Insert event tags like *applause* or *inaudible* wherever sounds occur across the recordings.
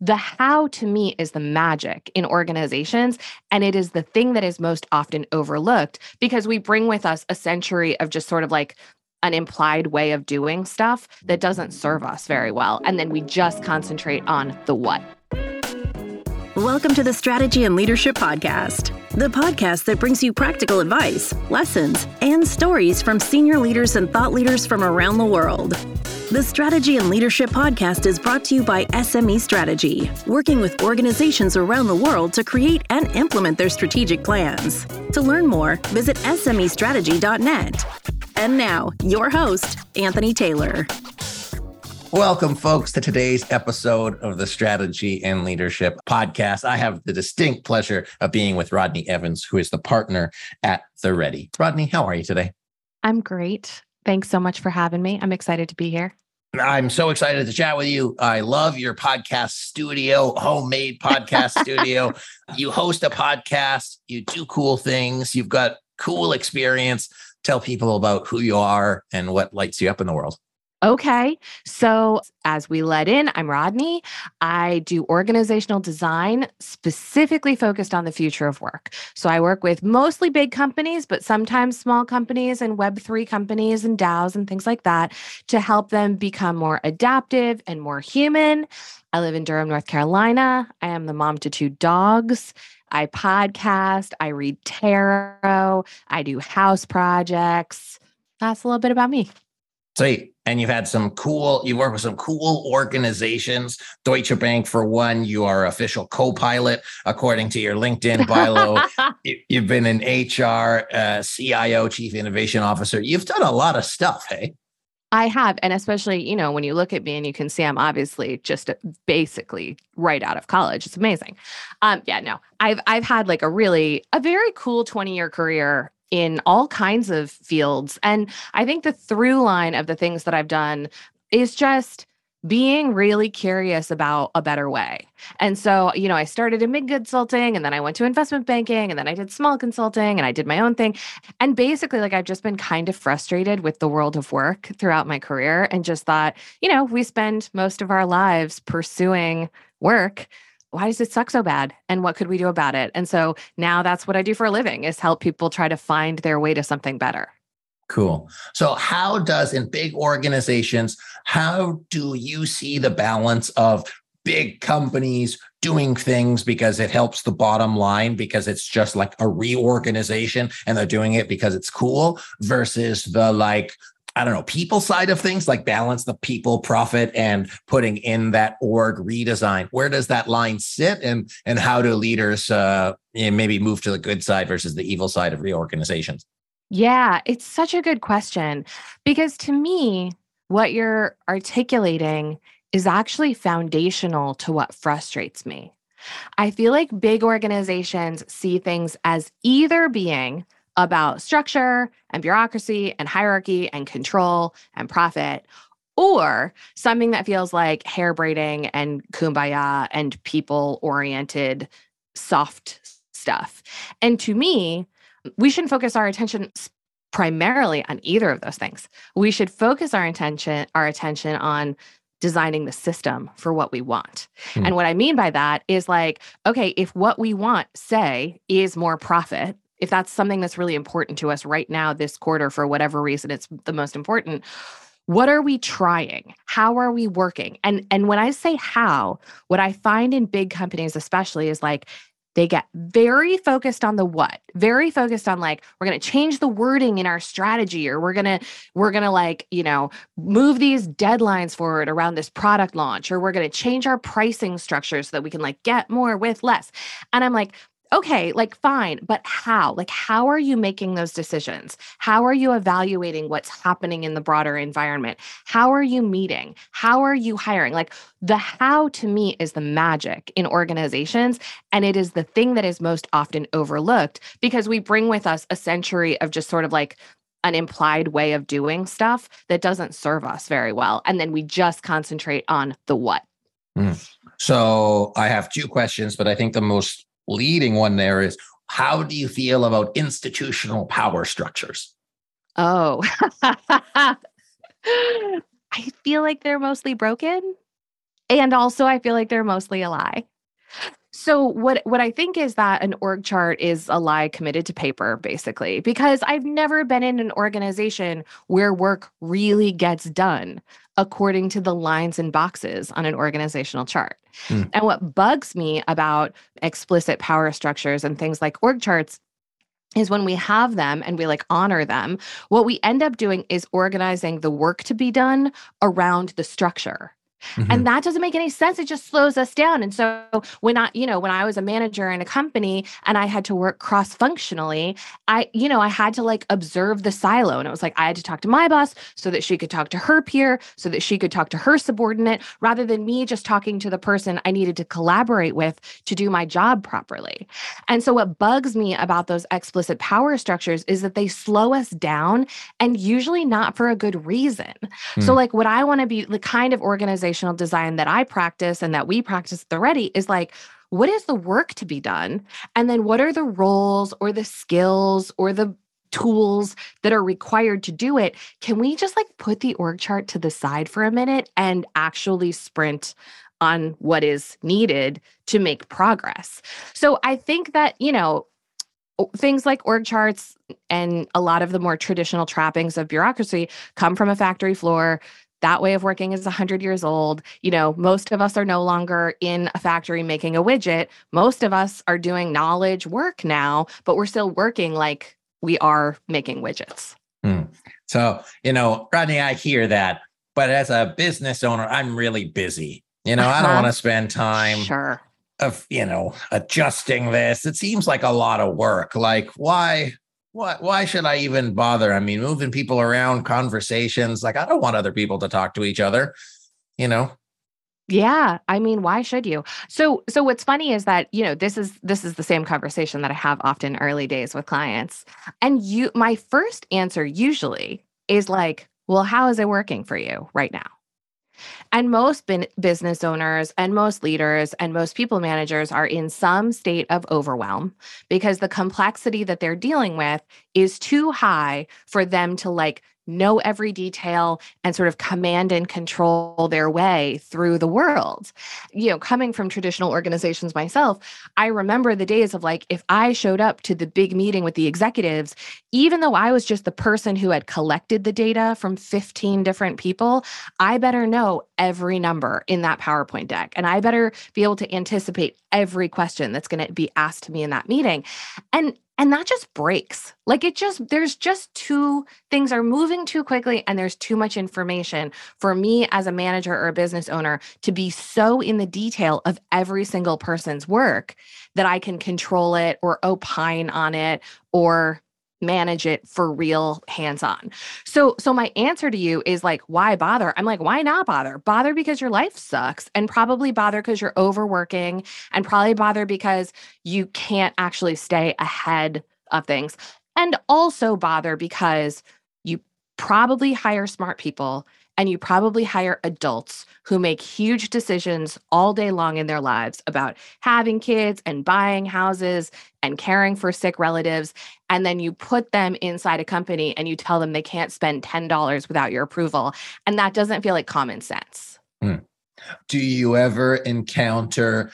the how to me is the magic in organizations. And it is the thing that is most often overlooked because we bring with us a century of just sort of like an implied way of doing stuff that doesn't serve us very well. And then we just concentrate on the what. Welcome to the Strategy and Leadership Podcast, the podcast that brings you practical advice, lessons, and stories from senior leaders and thought leaders from around the world. The Strategy and Leadership Podcast is brought to you by SME Strategy, working with organizations around the world to create and implement their strategic plans. To learn more, visit SMEstrategy.net. And now, your host, Anthony Taylor. Welcome, folks, to today's episode of the Strategy and Leadership Podcast. I have the distinct pleasure of being with Rodney Evans, who is the partner at The Ready. Rodney, how are you today? I'm great. Thanks so much for having me. I'm excited to be here. I'm so excited to chat with you. I love your podcast studio, homemade podcast *laughs* studio. You host a podcast, you do cool things, you've got cool experience. Tell people about who you are and what lights you up in the world. Okay. So, as we let in, I'm Rodney. I do organizational design specifically focused on the future of work. So, I work with mostly big companies, but sometimes small companies and Web3 companies and DAOs and things like that to help them become more adaptive and more human. I live in Durham, North Carolina. I am the mom to two dogs. I podcast, I read tarot, I do house projects. That's a little bit about me. Sweet. And you've had some cool, you've worked with some cool organizations. Deutsche Bank, for one, you are official co pilot, according to your LinkedIn bio. *laughs* you've been an HR, uh, CIO, Chief Innovation Officer. You've done a lot of stuff, hey? I have. And especially, you know, when you look at me and you can see I'm obviously just basically right out of college. It's amazing. Um, yeah, no, I've I've had like a really a very cool 20 year career in all kinds of fields. And I think the through line of the things that I've done is just being really curious about a better way. And so, you know, I started in mid consulting and then I went to investment banking and then I did small consulting and I did my own thing. And basically, like, I've just been kind of frustrated with the world of work throughout my career and just thought, you know, we spend most of our lives pursuing work why does it suck so bad? And what could we do about it? And so now that's what i do for a living is help people try to find their way to something better. Cool. So how does in big organizations how do you see the balance of big companies doing things because it helps the bottom line because it's just like a reorganization and they're doing it because it's cool versus the like I don't know, people side of things, like balance the people profit and putting in that org redesign. Where does that line sit, and and how do leaders uh, maybe move to the good side versus the evil side of reorganizations? Yeah, it's such a good question because to me, what you're articulating is actually foundational to what frustrates me. I feel like big organizations see things as either being about structure and bureaucracy and hierarchy and control and profit, or something that feels like hair braiding and kumbaya and people oriented soft stuff. And to me, we shouldn't focus our attention primarily on either of those things. We should focus our attention our attention on designing the system for what we want. Hmm. And what I mean by that is like okay, if what we want say is more profit if that's something that's really important to us right now, this quarter, for whatever reason, it's the most important. What are we trying? How are we working? And and when I say how, what I find in big companies especially is like they get very focused on the what very focused on like we're going to change the wording in our strategy or we're going to we're going to like you know move these deadlines forward around this product launch or we're going to change our pricing structure so that we can like get more with less and i'm like okay, like fine, but how? Like, how are you making those decisions? How are you evaluating what's happening in the broader environment? How are you meeting? How are you hiring? Like, the how to me is the magic in organizations. And it is the thing that is most often overlooked because we bring with us a century of just sort of like, an implied way of doing stuff that doesn't serve us very well. And then we just concentrate on the what. Mm. So I have two questions, but I think the most leading one there is how do you feel about institutional power structures? Oh, *laughs* I feel like they're mostly broken. And also, I feel like they're mostly a lie. So what what I think is that an org chart is a lie committed to paper basically because I've never been in an organization where work really gets done according to the lines and boxes on an organizational chart. Mm. And what bugs me about explicit power structures and things like org charts is when we have them and we like honor them, what we end up doing is organizing the work to be done around the structure. Mm-hmm. And that doesn't make any sense. It just slows us down. And so when I, you know, when I was a manager in a company and I had to work cross functionally, I, you know, I had to like observe the silo. And it was like I had to talk to my boss so that she could talk to her peer, so that she could talk to her subordinate, rather than me just talking to the person I needed to collaborate with to do my job properly. And so what bugs me about those explicit power structures is that they slow us down and usually not for a good reason. Mm. So like what I want to be the kind of organization organizational design that I practice and that we practice at the Ready is like, what is the work to be done? And then what are the roles or the skills or the tools that are required to do it? Can we just like put the org chart to the side for a minute and actually sprint on what is needed to make progress? So I think that, you know, things like org charts and a lot of the more traditional trappings of bureaucracy come from a factory floor that way of working is 100 years old. You know, most of us are no longer in a factory making a widget. Most of us are doing knowledge work now, but we're still working like we are making widgets. Hmm. So, you know, Rodney, I hear that. But as a business owner, I'm really busy. You know, uh-huh. I don't uh-huh. want to spend time sure. of, you know, adjusting this. It seems like a lot of work. Like, why why why should I even bother? I mean, moving people around, conversations, like I don't want other people to talk to each other, you know. Yeah, I mean, why should you? So so what's funny is that, you know, this is this is the same conversation that I have often early days with clients. And you my first answer usually is like, "Well, how is it working for you right now?" And most bin- business owners and most leaders and most people managers are in some state of overwhelm because the complexity that they're dealing with is too high for them to like know every detail and sort of command and control their way through the world. You know, coming from traditional organizations myself, I remember the days of like, if I showed up to the big meeting with the executives, even though I was just the person who had collected the data from 15 different people, I better know every number in that PowerPoint deck. And I better be able to anticipate every question that's going to be asked to me in that meeting. And and that just breaks. Like it just, there's just too, things are moving too quickly and there's too much information for me as a manager or a business owner to be so in the detail of every single person's work that I can control it or opine on it or manage it for real hands on. So so my answer to you is like why bother? I'm like why not bother? Bother because your life sucks and probably bother because you're overworking and probably bother because you can't actually stay ahead of things. And also bother because you probably hire smart people and you probably hire adults who make huge decisions all day long in their lives about having kids and buying houses and caring for sick relatives. And then you put them inside a company and you tell them they can't spend $10 without your approval. And that doesn't feel like common sense. Hmm. Do you ever encounter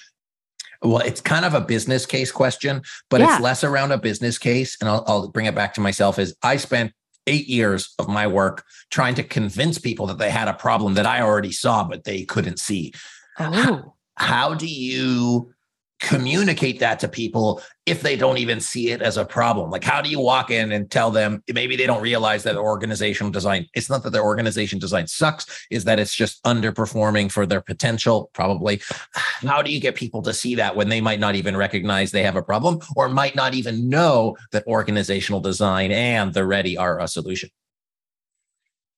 well, it's kind of a business case question, but yeah. it's less around a business case. And I'll, I'll, bring it back to myself. Is I spent eight years of my work trying to convince people that they had a problem that I already saw, but they couldn't see. Oh. How, how do you communicate that to people if they don't even see it as a problem. Like how do you walk in and tell them maybe they don't realize that organizational design it's not that their organization design sucks is that it's just underperforming for their potential probably. *sighs* How do you get people to see that when they might not even recognize they have a problem or might not even know that organizational design and the ready are a solution?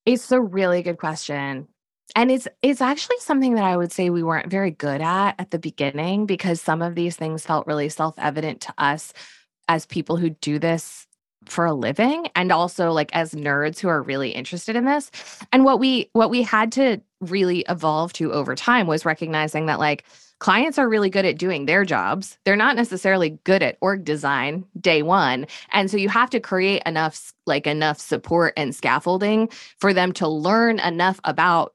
It's a really good question and it's it's actually something that I would say we weren't very good at at the beginning because some of these things felt really self-evident to us as people who do this for a living and also like as nerds who are really interested in this. And what we what we had to really evolve to over time was recognizing that like clients are really good at doing their jobs. They're not necessarily good at org design day one. And so you have to create enough like enough support and scaffolding for them to learn enough about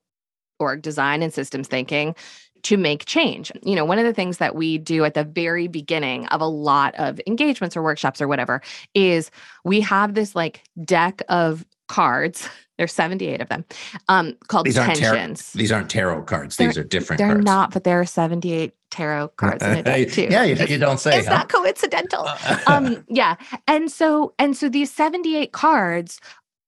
org design and systems thinking to make change. You know, one of the things that we do at the very beginning of a lot of engagements or workshops or whatever is we have this like deck of cards. *laughs* There's 78 of them um, called These aren't, tensions. these aren't tarot cards. They're- These are different They're cards. not, but there are 78 tarot *laughs* cards in a deck too. yeah, you, you don't say. Is huh? that coincidental? *laughs* um yeah and so and so these 78 cards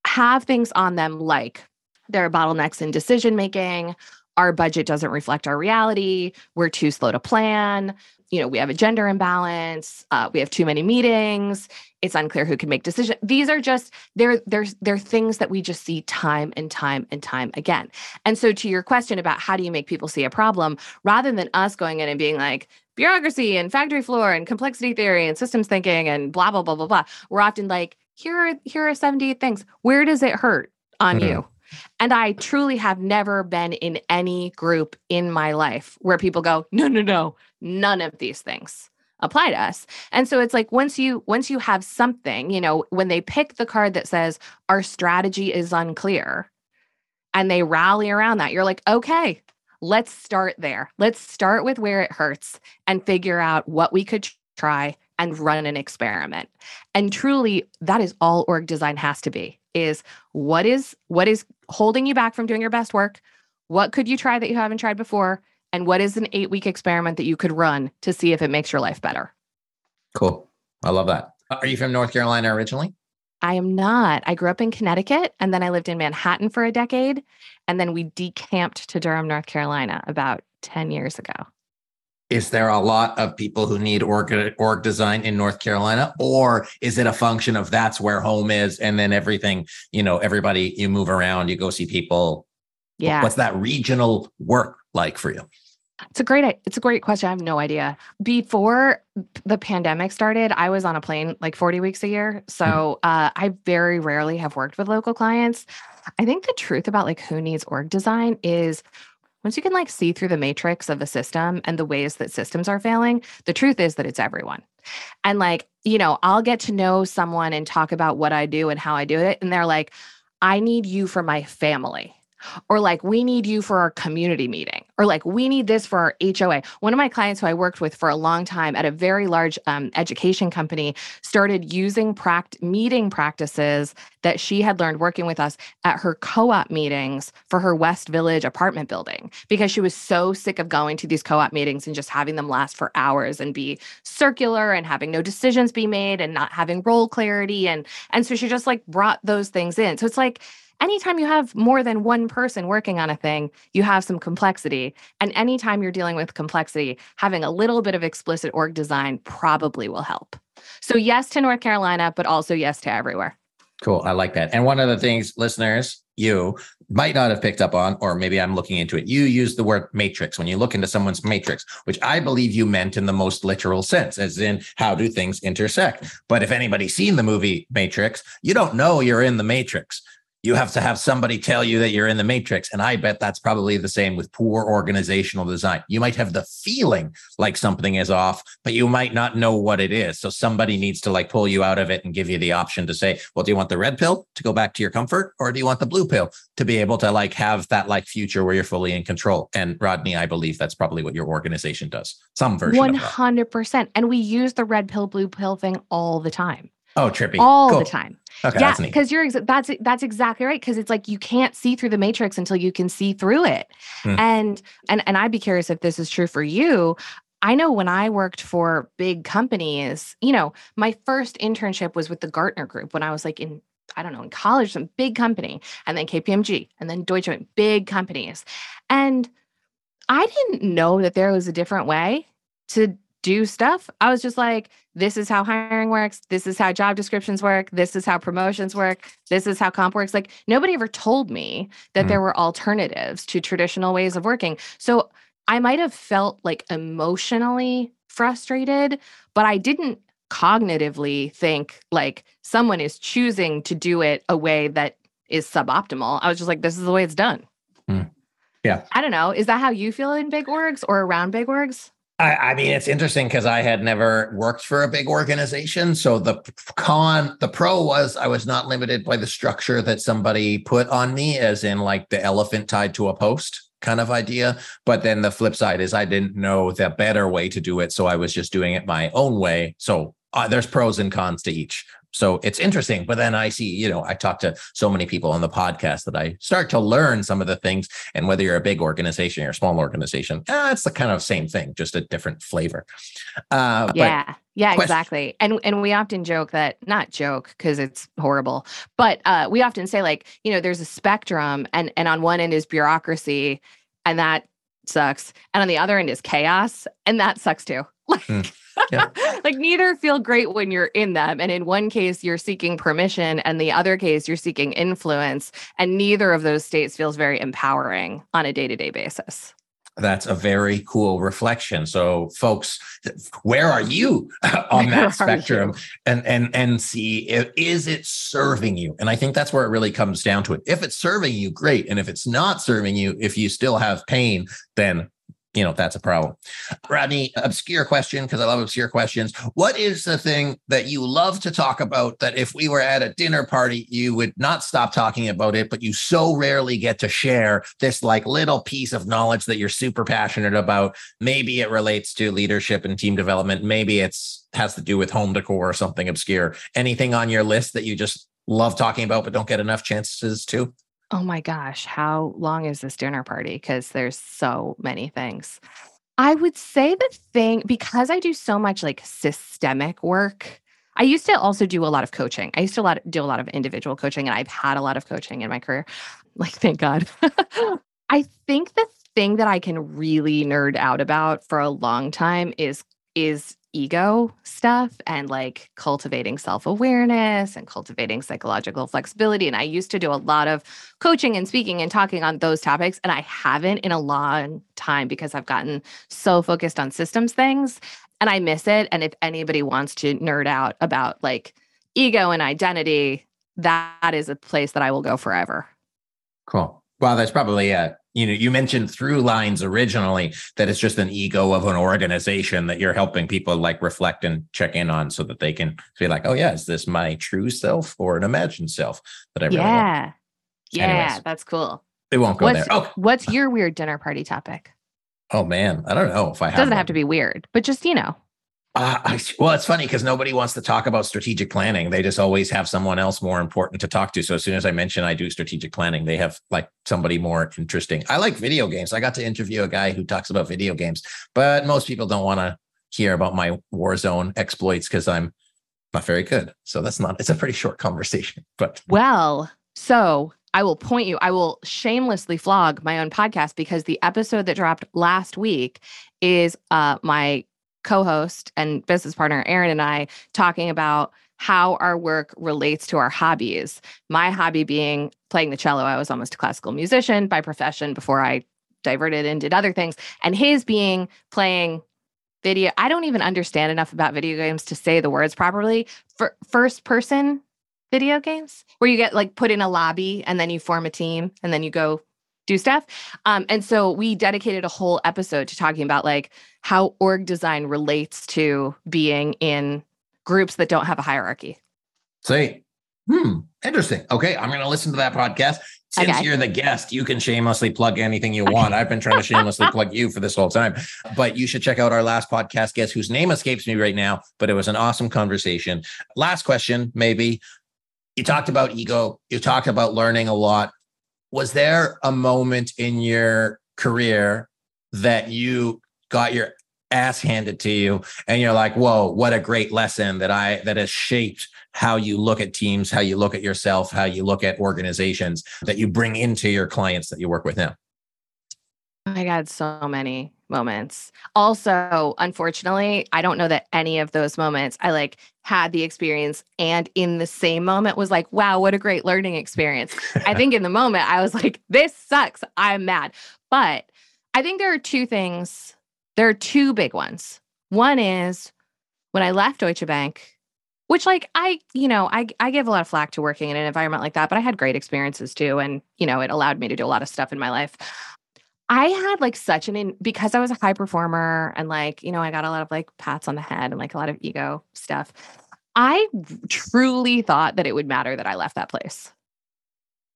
have things on them like there are bottlenecks in decision making our budget doesn't reflect our reality. We're too slow to plan. You know we have a gender imbalance. Uh, we have too many meetings. It's unclear who can make decisions these are just they're they're they're things that we just see time and time and time again. And so to your question about how do you make people see a problem rather than us going in and being like bureaucracy and factory floor and complexity theory and systems thinking and blah blah blah blah blah we're often like here are here are 78 things. Where does it hurt on Mhm. you and i truly have never been in any group in my life where people go no no no none of these things apply to us. And so it's like once you once you have something you know when they pick the card that says our strategy is unclear and they rally around that you're like okay let's start there. Let's start with where it hurts and figure out what we could try and run an experiment. And truly that is all org design has to be is what is what is holding you back from doing your best work what could you try that you haven't tried before and what is an 8 week experiment that you could run to see if it makes your life better Cool. I love that. Uh, are you from North Carolina originally? I am not. I grew up in Connecticut and then I lived in Manhattan for a decade. And then we decamped to Durham, North Carolina about 10 years ago. Is there a lot of people who need org, org design in North Carolina, or is it a function of that's where home is, and then everything, you know, everybody you move around, you go see people. Yeah. What's that regional work like for you? It's a great it's a great question. I have no idea. Before the pandemic started, I was on a plane like 40 weeks a year. So uh, I very rarely have worked with local clients. I think the truth about like who needs org design is once you can like see through the matrix of a system and the ways that systems are failing, the truth is that it's everyone. And like, you know, I'll get to know someone and talk about what I do and how I do it. And they're like, I need you for my family. Or like, we need you for our community meeting. Or like, we need this for our HOA. One of my clients who I worked with for a long time at a very large um, education company started using pract- meeting practices that she had learned working with us at her co-op meetings for her West Village apartment building because she was so sick of going to these co-op meetings and just having them last for hours and be circular and having no decisions be made and not having role clarity and and so she just like brought those things in. So it's like anytime you have more than one person working on a thing, you have some complexity. And anytime you're dealing with complexity, having a little bit of explicit org design probably will help. So yes to North Carolina, but also yes to everywhere. Cool. I like that. And one of the things listeners, you might not have picked up on, or maybe I'm looking into it. You use the word matrix when you look into someone's matrix, which I believe you meant in the most literal sense, as in how do things intersect. But if anybody's seen the movie Matrix, you don't know you're in the matrix. You have to have somebody tell you that you're in the matrix. And I bet that's probably the same with poor organizational design. You might have the feeling like something is off, but you might not know what it is. So somebody needs to like pull you out of it and give you the option to say, well, do you want the red pill to go back to your comfort? Or do you want the blue pill to be able to like have that like future where you're fully in control? And Rodney, I believe that's probably what your organization does. Some version One of that. hundred percent. And we use the red pill, blue pill thing all the time. Oh, trippy. All Cool. the time. Okay, yeah, that's neat. because you're exa- that's that's exactly right. Because it's like you can't see through the matrix until you can see through it. Hmm. And and and I'd be curious if this is true for you. I know when I worked for big companies, you know, my first internship was with the Gartner Group when I was like in I don't know, in college, some big company, and then KPMG, and then Deutsche Bank, big companies. And I didn't know that there was a different way to do stuff. I was just like, this is how hiring works. This is how job descriptions work. This is how promotions work. This is how comp works. Like, nobody ever told me that Mhm. there were alternatives to traditional ways of working. So I might have felt like emotionally frustrated, but I didn't cognitively think like someone is choosing to do it a way that is suboptimal. I was just like, this is the way it's done. Hmm. Yeah. I don't know. Is that how you feel in big orgs or around big orgs? I, I mean, it's interesting because I had never worked for a big organization. So the con, the pro was I was not limited by the structure that somebody put on me, as in like the elephant tied to a post kind of idea. But then the flip side is I didn't know the better way to do it. So I was just doing it my own way. So uh, there's pros and cons to each. So it's interesting. But then I see, you know, I talk to so many people on the podcast that I start to learn some of the things. And whether you're a big organization or a small organization, eh, it's the kind of same thing, just a different flavor. Uh, yeah. Yeah, question. exactly. And and we often joke that not joke because it's horrible, but uh, we often say like, you know, there's a spectrum and and on one end is bureaucracy and that sucks. And on the other end is chaos and that sucks too. *laughs* Like mm. Yeah. *laughs* like neither feel great when you're in them. And in one case, you're seeking permission, and the other case, you're seeking influence. And neither of those states feels very empowering on a day to day basis. That's a very cool reflection. So, folks, where are you *laughs* on that spectrum? And and and see if, is it serving you? And I think that's where it really comes down to it. If it's serving you, great. And if it's not serving you, if you still have pain, then you know that's a problem. Rodney obscure question because i love obscure questions. What is the thing that you love to talk about that if we were at a dinner party you would not stop talking about it but you so rarely get to share this like little piece of knowledge that you're super passionate about? Maybe it relates to leadership and team development. Maybe it's has to do with home decor or something obscure. Anything on your list that you just love talking about but don't get enough chances to Oh my gosh, how long is this dinner party? Because there's so many things. I would say the thing, because I do so much like systemic work, I used to also do a lot of coaching. I used to a lot, do a lot of individual coaching, and I've had a lot of coaching in my career. Like, thank God. *laughs* I think the thing that I can really nerd out about for a long time is is ego stuff and like cultivating self awareness and cultivating psychological flexibility. And I used to do a lot of coaching and speaking and talking on those topics. And I haven't in a long time because I've gotten so focused on systems things and I miss it. And if anybody wants to nerd out about like ego and identity, that is a place that I will go forever. Cool. Well, that's probably a you know you mentioned through lines originally that it's just an ego of an organization that you're helping people like reflect and check in on so that they can be like oh yeah is this my true self or an imagined self that i really yeah. Want? yeah Anyways, that's cool. It won't go what's, there. Oh. what's your weird dinner party topic? Oh man. I don't know if i have doesn't one. have to be weird but just you know uh, I, well, it's funny because nobody wants to talk about strategic planning. They just always have someone else more important to talk to. So as soon as I mention I do strategic planning, they have like somebody more interesting. I like video games. I got to interview a guy who talks about video games, but most people don't want to hear about my Warzone exploits because I'm not very good. So that's not. It's a pretty short conversation. But well, so I will point you, I will shamelessly flog my own podcast because the episode that dropped last week is uh, my co-host and business partner Aaron and I talking about how our work relates to our hobbies. My hobby being playing the cello. I was almost a classical musician by profession before I diverted and did other things. And his being playing video. I don't even understand enough about video games to say the words properly. For first person video games where you get like put in a lobby and then you form a team and then you go do stuff. Um, and so we dedicated a whole episode to talking about like how org design relates to being in groups that don't have a hierarchy. Say, hmm, interesting. Okay, I'm going to listen to that podcast. Since okay. you're the guest, you can shamelessly plug anything you want. I've been trying to *laughs* shamelessly plug you for this whole time, but you should check out our last podcast guest, whose name escapes me right now, but it was an awesome conversation. Last question, maybe. You talked about ego. You talked about learning a lot was there a moment in your career that you got your ass handed to you and you're like whoa what a great lesson that i that has shaped how you look at teams how you look at yourself how you look at organizations that you bring into your clients that you work with now I got so many moments. Also, unfortunately, I don't know that any of those moments I like had the experience and in the same moment was like, wow, what a great learning experience. I *laughs* think in the moment I was like, this sucks. I'm mad. But I think there are two things. There are two big ones. One is when I left Deutsche Bank, which like I, you know, I I give a lot of flack to working in an environment like that, but I had great experiences too and, you know, it allowed me to do a lot of stuff in my life. I had like such an in because I was a high performer and like, you know, I got a lot of like pats on the head and like a lot of ego stuff. I truly thought that it would matter that I left that place.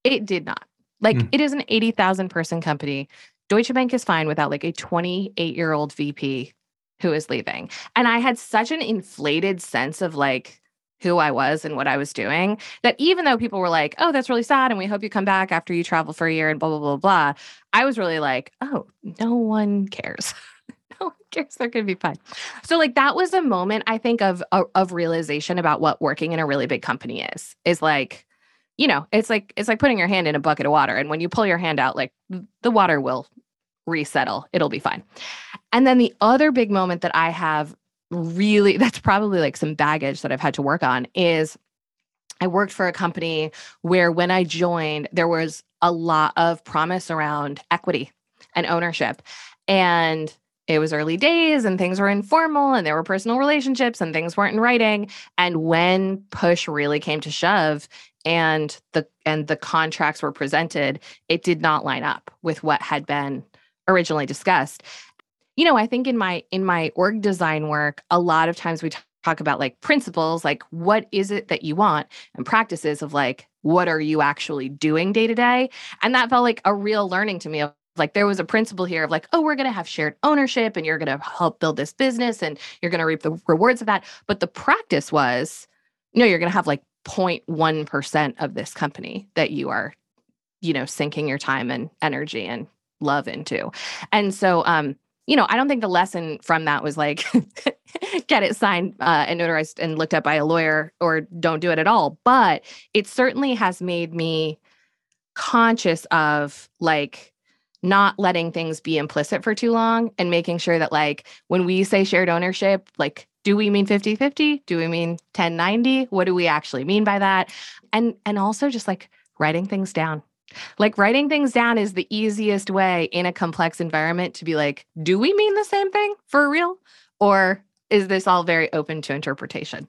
It did not. Like mm. it is an 80,000 person company. Deutsche Bank is fine without like a 28 year old VP who is leaving. And I had such an inflated sense of like who I was and what I was doing that even though people were like, oh, that's really sad. And we hope you come back after you travel for a year and blah, blah, blah, blah. I was really like, oh, no one cares. *laughs* no one cares. They're going to be fine. So like that was a moment I think of, of of realization about what working in a really big company is. Is like, you know, it's like it's like putting your hand in a bucket of water and when you pull your hand out like the water will resettle. It'll be fine. And then the other big moment that I have really that's probably like some baggage that I've had to work on is I worked for a company where when I joined there was a lot of promise around equity and ownership. And it was early days and things were informal and there were personal relationships and things weren't in writing. And when push really came to shove and the and the contracts were presented it did not line up with what had been originally discussed you know i think in my in my org design work a lot of times we talk about like principles like what is it that you want and practices of like what are you actually doing day to day? And that felt like a real learning to me like there was a principle here of like oh we're going to have shared ownership and you're going to help build this business and you're going to reap the rewards of that. But the practice was no you're going to have like 0.1% of this company that you are you know sinking your time and energy and love into. And so um you know, I don't think the lesson from that was like *laughs* get it signed uh, and notarized and looked at by a lawyer or don't do it at all. But it certainly has made me conscious of like not letting things be implicit for too long and making sure that like when we say shared ownership, like do we mean 50-50? Do we mean 1090? What do we actually mean by that? And and also just like writing things down like writing things down is the easiest way in a complex environment to be like, do we mean the same thing for real? Or is this all very open to interpretation?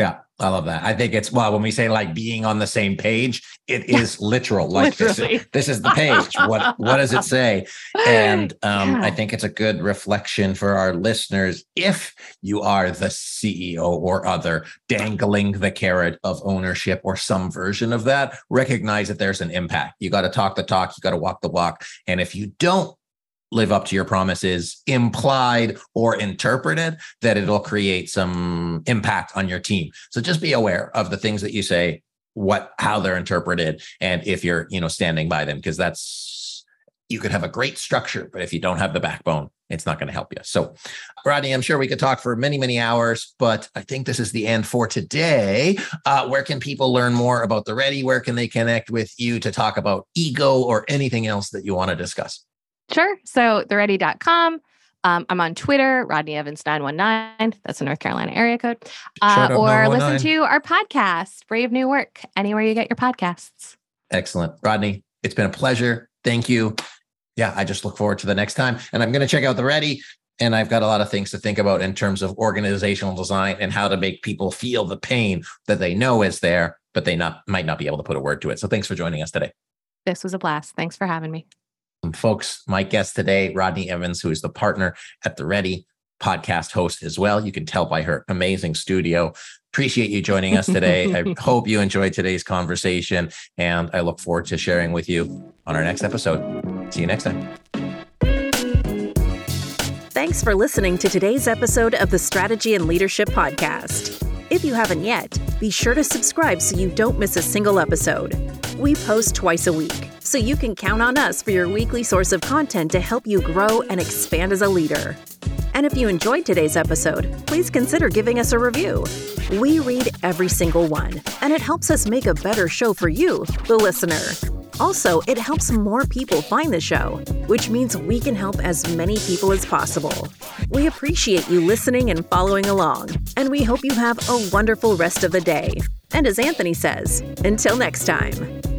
Yeah, I love that. I think it's well when we say like being on the same page, it is literal. Like this is, this is the page. what what does it say? And um, yeah. I think it's a good reflection for our listeners. If you are the CEO or other dangling the carrot of ownership or some version of that, recognize that there's an impact. You got to talk the talk. You got to walk the walk. And if you don't live up to your promises implied or interpreted that it'll create some impact on your team. So just be aware of the things that you say what how they're interpreted and if you're you know standing by them because that's you could have a great structure but if you don't have the backbone it's not going to help you. So rodney i'm sure we could talk for many many hours but i think this is the end for today. Uh, where can people learn more about the ready? Where can they connect with you to talk about ego or anything else that you want to discuss Sure. So theready.com. Um, I'm on Twitter, Rodney Evans 919. That's a North Carolina area code. Uh, or listen to our podcast, Brave New Work, anywhere you get your podcasts. Excellent. Rodney, it's been a pleasure. Thank you. Yeah, I just look forward to the next time. And I'm going to check out the Ready. And I've got a lot of things to think about in terms of organizational design and how to make people feel the pain that they know is there, but they not might not be able to put a word to it. So thanks for joining us today. This was a blast. Thanks for having me. Um, folks, my guest today, Rodney Evans, who is the partner at the Ready podcast host as well. You can tell by her amazing studio. Appreciate you joining us today. I *laughs* hope you enjoyed today's conversation, and I look forward to sharing with you on our next episode. See you next time. Thanks for listening to today's episode of the Strategy and Leadership Podcast. If you haven't yet, be sure to subscribe so you don't miss a single episode. We post twice a week, so you can count on us for your weekly source of content to help you grow and expand as a leader. And if you enjoyed today's episode, please consider giving us a review. We read every single one, and it helps us make a better show for you, the listener. Also, it helps more people find the show, which means we can help as many people as possible. We appreciate you listening and following along, and we hope you have a wonderful rest of the day. And as Anthony says, until next time.